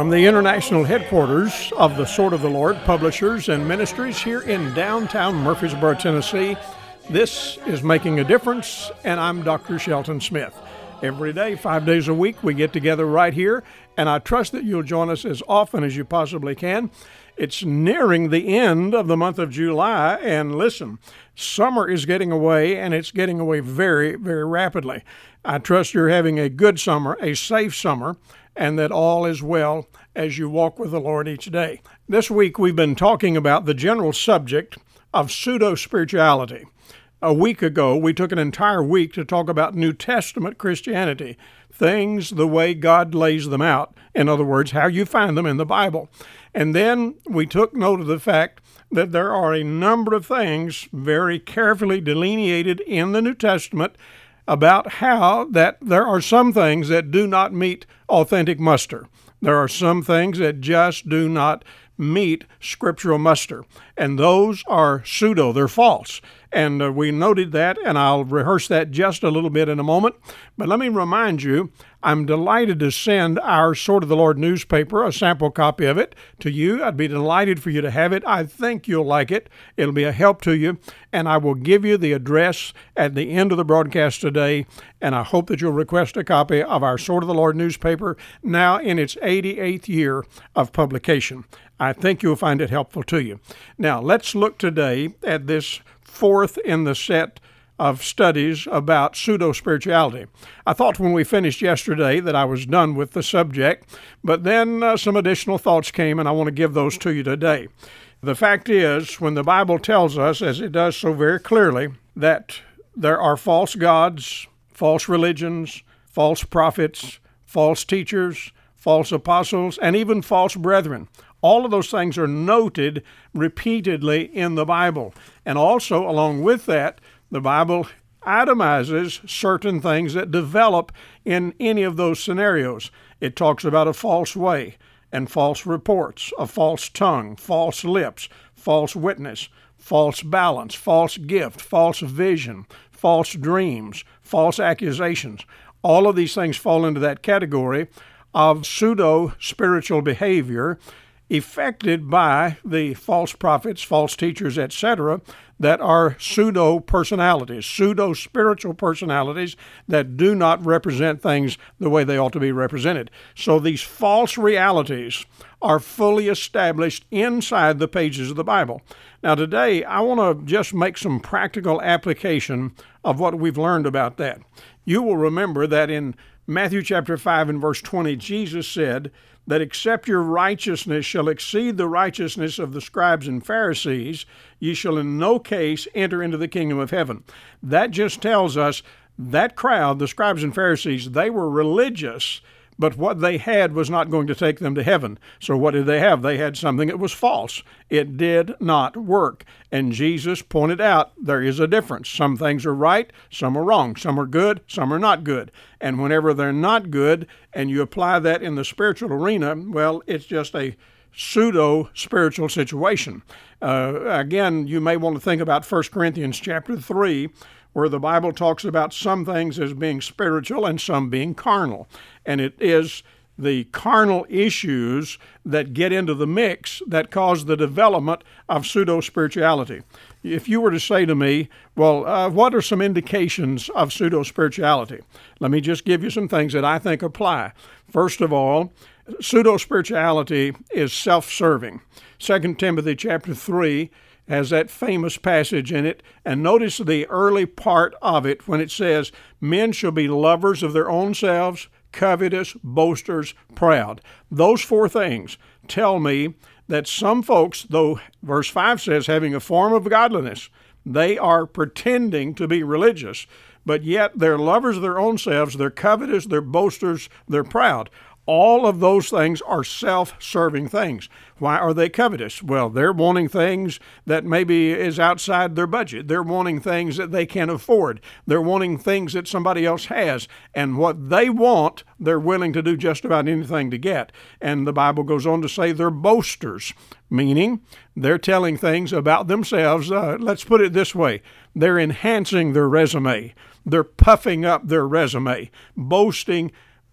From the international headquarters of the Sword of the Lord Publishers and Ministries here in downtown Murfreesboro, Tennessee, this is Making a Difference, and I'm Dr. Shelton Smith. Every day, five days a week, we get together right here, and I trust that you'll join us as often as you possibly can. It's nearing the end of the month of July, and listen, summer is getting away, and it's getting away very, very rapidly. I trust you're having a good summer, a safe summer, and that all is well as you walk with the Lord each day. This week, we've been talking about the general subject of pseudo spirituality. A week ago, we took an entire week to talk about New Testament Christianity, things the way God lays them out. In other words, how you find them in the Bible. And then we took note of the fact that there are a number of things very carefully delineated in the New Testament about how that there are some things that do not meet authentic muster. There are some things that just do not meet scriptural muster, and those are pseudo, they're false. And uh, we noted that, and I'll rehearse that just a little bit in a moment. But let me remind you I'm delighted to send our Sword of the Lord newspaper, a sample copy of it, to you. I'd be delighted for you to have it. I think you'll like it. It'll be a help to you. And I will give you the address at the end of the broadcast today. And I hope that you'll request a copy of our Sword of the Lord newspaper, now in its 88th year of publication. I think you'll find it helpful to you. Now, let's look today at this fourth in the set of studies about pseudo spirituality. I thought when we finished yesterday that I was done with the subject, but then uh, some additional thoughts came, and I want to give those to you today. The fact is, when the Bible tells us, as it does so very clearly, that there are false gods, false religions, false prophets, false teachers, false apostles, and even false brethren. All of those things are noted repeatedly in the Bible. And also, along with that, the Bible itemizes certain things that develop in any of those scenarios. It talks about a false way and false reports, a false tongue, false lips, false witness, false balance, false gift, false vision, false dreams, false accusations. All of these things fall into that category of pseudo spiritual behavior affected by the false prophets, false teachers, etc., that are pseudo personalities, pseudo spiritual personalities that do not represent things the way they ought to be represented. So these false realities are fully established inside the pages of the Bible. Now, today, I want to just make some practical application of what we've learned about that. You will remember that in Matthew chapter 5 and verse 20, Jesus said, that except your righteousness shall exceed the righteousness of the scribes and Pharisees, ye shall in no case enter into the kingdom of heaven. That just tells us that crowd, the scribes and Pharisees, they were religious but what they had was not going to take them to heaven. So what did they have? They had something that was false. It did not work. And Jesus pointed out there is a difference. Some things are right, some are wrong. Some are good, some are not good. And whenever they're not good and you apply that in the spiritual arena, well, it's just a pseudo spiritual situation. Uh, again, you may want to think about 1 Corinthians chapter 3 where the Bible talks about some things as being spiritual and some being carnal. And it is the carnal issues that get into the mix that cause the development of pseudo spirituality. If you were to say to me, Well, uh, what are some indications of pseudo spirituality? Let me just give you some things that I think apply. First of all, pseudo spirituality is self serving. 2 Timothy chapter 3 has that famous passage in it. And notice the early part of it when it says, Men shall be lovers of their own selves, covetous, boasters, proud. Those four things tell me that some folks, though verse 5 says having a form of godliness, they are pretending to be religious, but yet they're lovers of their own selves, they're covetous, they're boasters, they're proud. All of those things are self serving things. Why are they covetous? Well, they're wanting things that maybe is outside their budget. They're wanting things that they can't afford. They're wanting things that somebody else has. And what they want, they're willing to do just about anything to get. And the Bible goes on to say they're boasters, meaning they're telling things about themselves. Uh, let's put it this way They're enhancing their resume. They're puffing up their resume, boasting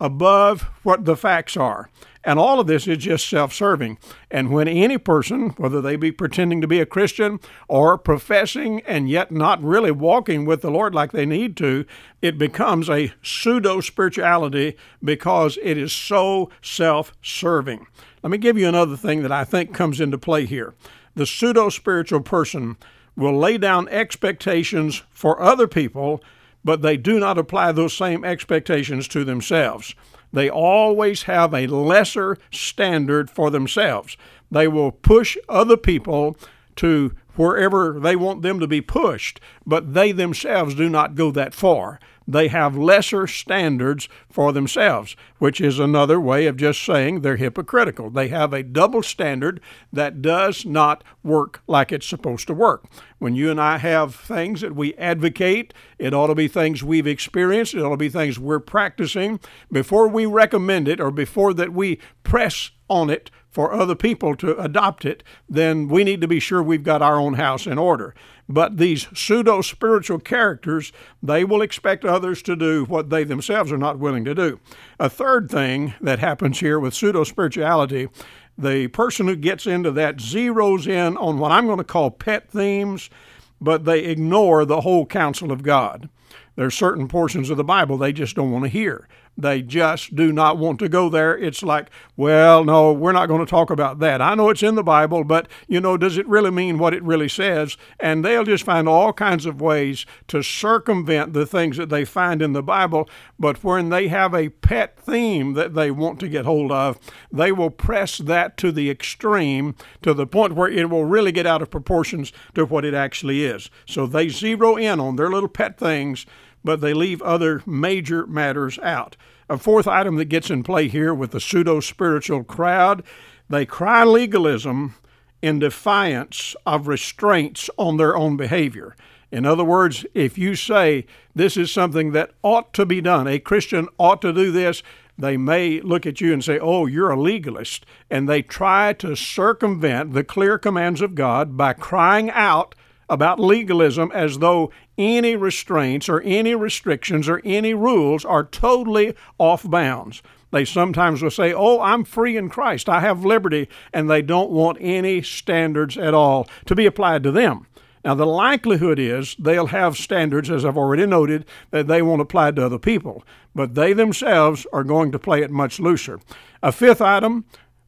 above what the facts are. And all of this is just self serving. And when any person, whether they be pretending to be a Christian or professing and yet not really walking with the Lord like they need to, it becomes a pseudo spirituality because it is so self serving. Let me give you another thing that I think comes into play here. The pseudo spiritual person will lay down expectations for other people, but they do not apply those same expectations to themselves. They always have a lesser standard for themselves. They will push other people to wherever they want them to be pushed, but they themselves do not go that far. They have lesser standards for themselves, which is another way of just saying they're hypocritical. They have a double standard that does not work like it's supposed to work. When you and I have things that we advocate, it ought to be things we've experienced, it ought to be things we're practicing. Before we recommend it or before that we press on it for other people to adopt it, then we need to be sure we've got our own house in order. But these pseudo spiritual characters, they will expect others to do what they themselves are not willing to do. A third thing that happens here with pseudo spirituality the person who gets into that zeroes in on what I'm going to call pet themes, but they ignore the whole counsel of God. There are certain portions of the Bible they just don't want to hear. They just do not want to go there. It's like, well, no, we're not going to talk about that. I know it's in the Bible, but, you know, does it really mean what it really says? And they'll just find all kinds of ways to circumvent the things that they find in the Bible. But when they have a pet theme that they want to get hold of, they will press that to the extreme to the point where it will really get out of proportions to what it actually is. So they zero in on their little pet things but they leave other major matters out. A fourth item that gets in play here with the pseudo spiritual crowd they cry legalism in defiance of restraints on their own behavior. In other words, if you say this is something that ought to be done, a Christian ought to do this, they may look at you and say, Oh, you're a legalist. And they try to circumvent the clear commands of God by crying out about legalism as though any restraints or any restrictions or any rules are totally off bounds. They sometimes will say, Oh, I'm free in Christ, I have liberty, and they don't want any standards at all to be applied to them. Now, the likelihood is they'll have standards, as I've already noted, that they won't apply to other people, but they themselves are going to play it much looser. A fifth item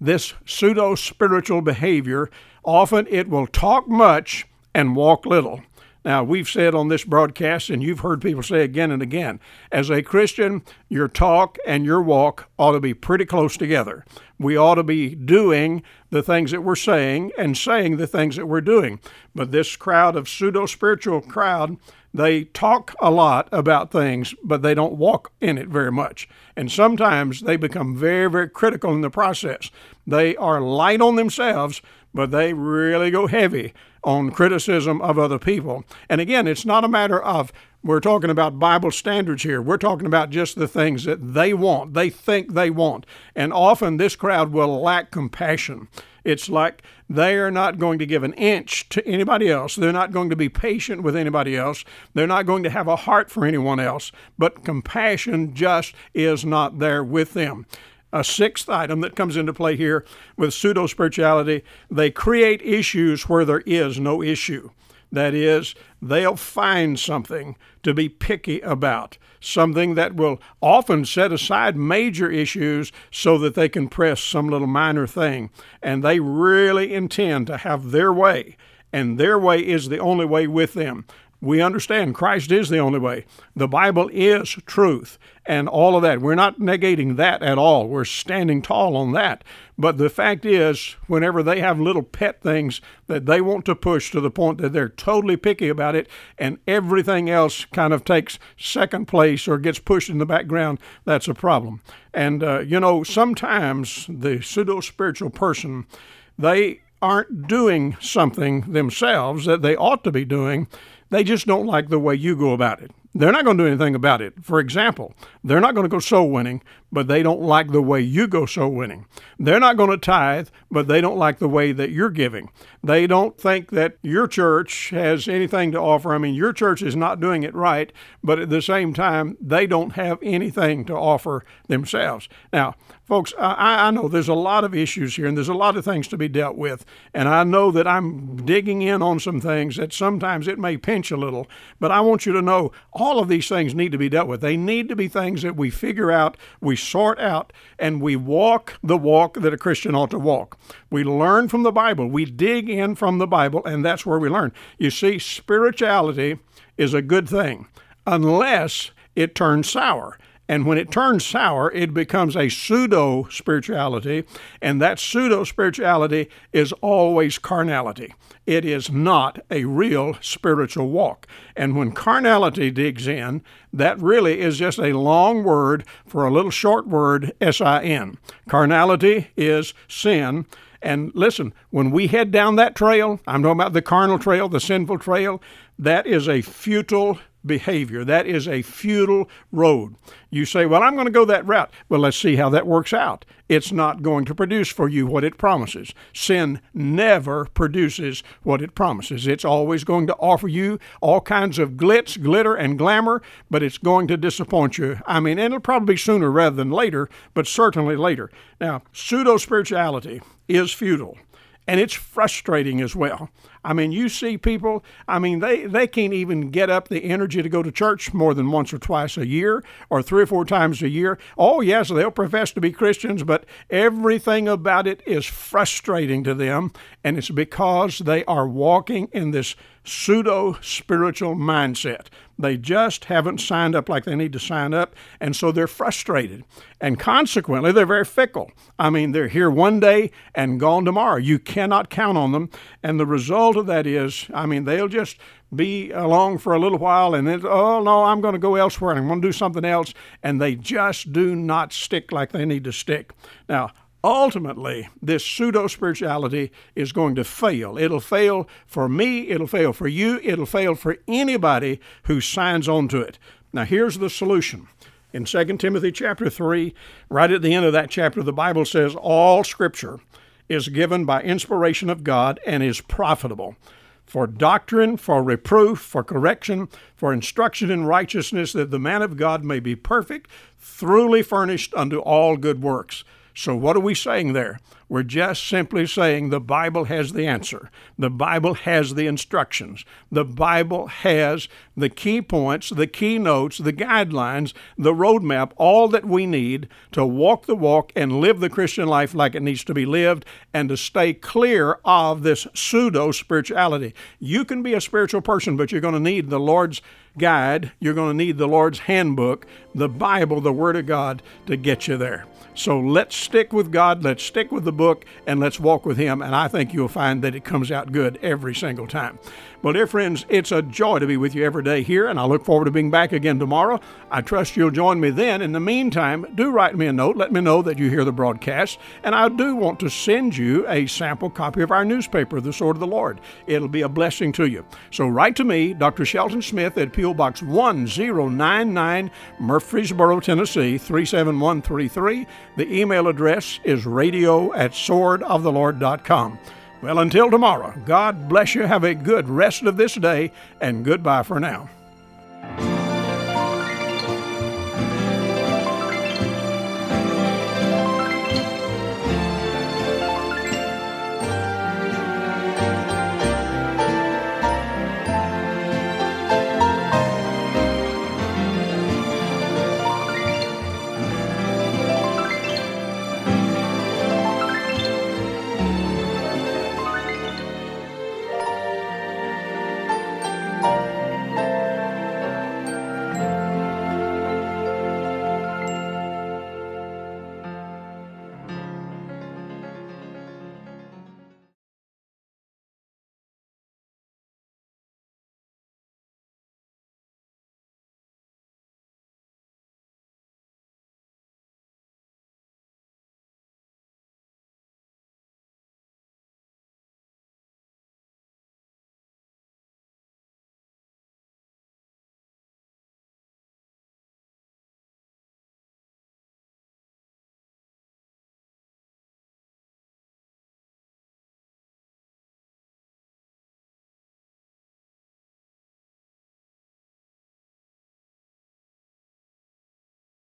this pseudo spiritual behavior, often it will talk much and walk little. Now, we've said on this broadcast, and you've heard people say again and again, as a Christian, your talk and your walk ought to be pretty close together. We ought to be doing the things that we're saying and saying the things that we're doing. But this crowd of pseudo spiritual crowd, they talk a lot about things, but they don't walk in it very much. And sometimes they become very, very critical in the process. They are light on themselves, but they really go heavy on criticism of other people. And again, it's not a matter of we're talking about Bible standards here. We're talking about just the things that they want, they think they want. And often this crowd will lack compassion. It's like they are not going to give an inch to anybody else. They're not going to be patient with anybody else. They're not going to have a heart for anyone else. But compassion just is not there with them a sixth item that comes into play here with pseudo spirituality. They create issues where there is no issue. That is, they'll find something to be picky about, something that will often set aside major issues so that they can press some little minor thing. And they really intend to have their way, and their way is the only way with them we understand Christ is the only way. The Bible is truth and all of that. We're not negating that at all. We're standing tall on that. But the fact is, whenever they have little pet things that they want to push to the point that they're totally picky about it and everything else kind of takes second place or gets pushed in the background, that's a problem. And, uh, you know, sometimes the pseudo spiritual person, they aren't doing something themselves that they ought to be doing they just don't like the way you go about it. They're not going to do anything about it. For example, they're not going to go soul winning, but they don't like the way you go soul winning. They're not going to tithe, but they don't like the way that you're giving. They don't think that your church has anything to offer. I mean, your church is not doing it right, but at the same time, they don't have anything to offer themselves. Now, folks, I, I, know there's a lot of issues here and there's a lot of things to be dealt with. And I know that I'm digging in on some things that sometimes it may pinch a little, but I want you to know all of these things need to be dealt with. They need to be things that we figure out, we sort out, and we walk the walk that a Christian ought to walk. We learn from the Bible, we dig in from the Bible, and that's where we learn. You see, spirituality is a good thing unless it turns sour. And when it turns sour, it becomes a pseudo spirituality, and that pseudo spirituality is always carnality. It is not a real spiritual walk. And when carnality digs in, that really is just a long word for a little short word, S I N. Carnality is sin. And listen, when we head down that trail, I'm talking about the carnal trail, the sinful trail, that is a futile behavior. That is a futile road. You say, Well, I'm going to go that route. Well, let's see how that works out. It's not going to produce for you what it promises. Sin never produces what it promises. It's always going to offer you all kinds of glitz, glitter, and glamour, but it's going to disappoint you. I mean, and it'll probably be sooner rather than later, but certainly later. Now, pseudo spirituality is futile and it's frustrating as well. I mean, you see people, I mean, they, they can't even get up the energy to go to church more than once or twice a year or three or four times a year. Oh, yes, they'll profess to be Christians, but everything about it is frustrating to them, and it's because they are walking in this pseudo spiritual mindset. They just haven't signed up like they need to sign up, and so they're frustrated. And consequently, they're very fickle. I mean, they're here one day and gone tomorrow. You cannot count on them. And the result of that is, I mean, they'll just be along for a little while and then, oh, no, I'm going to go elsewhere and I'm going to do something else. And they just do not stick like they need to stick. Now, ultimately, this pseudo spirituality is going to fail. It'll fail for me, it'll fail for you, it'll fail for anybody who signs on to it. Now, here's the solution. In 2 Timothy chapter 3, right at the end of that chapter, the Bible says, All scripture is given by inspiration of God and is profitable for doctrine, for reproof, for correction, for instruction in righteousness, that the man of God may be perfect, thoroughly furnished unto all good works. So, what are we saying there? We're just simply saying the Bible has the answer. The Bible has the instructions. The Bible has the key points, the key notes, the guidelines, the roadmap, all that we need to walk the walk and live the Christian life like it needs to be lived and to stay clear of this pseudo spirituality. You can be a spiritual person, but you're going to need the Lord's guide. You're going to need the Lord's handbook, the Bible, the Word of God to get you there. So let's stick with God, let's stick with the book, and let's walk with Him. And I think you'll find that it comes out good every single time. Well, dear friends, it's a joy to be with you every day here, and I look forward to being back again tomorrow. I trust you'll join me then. In the meantime, do write me a note. Let me know that you hear the broadcast, and I do want to send you a sample copy of our newspaper, The Sword of the Lord. It'll be a blessing to you. So write to me, Dr. Shelton Smith, at P.O. Box 1099, Murfreesboro, Tennessee 37133. The email address is radio at swordoftheLord.com. Well, until tomorrow, God bless you. Have a good rest of this day, and goodbye for now.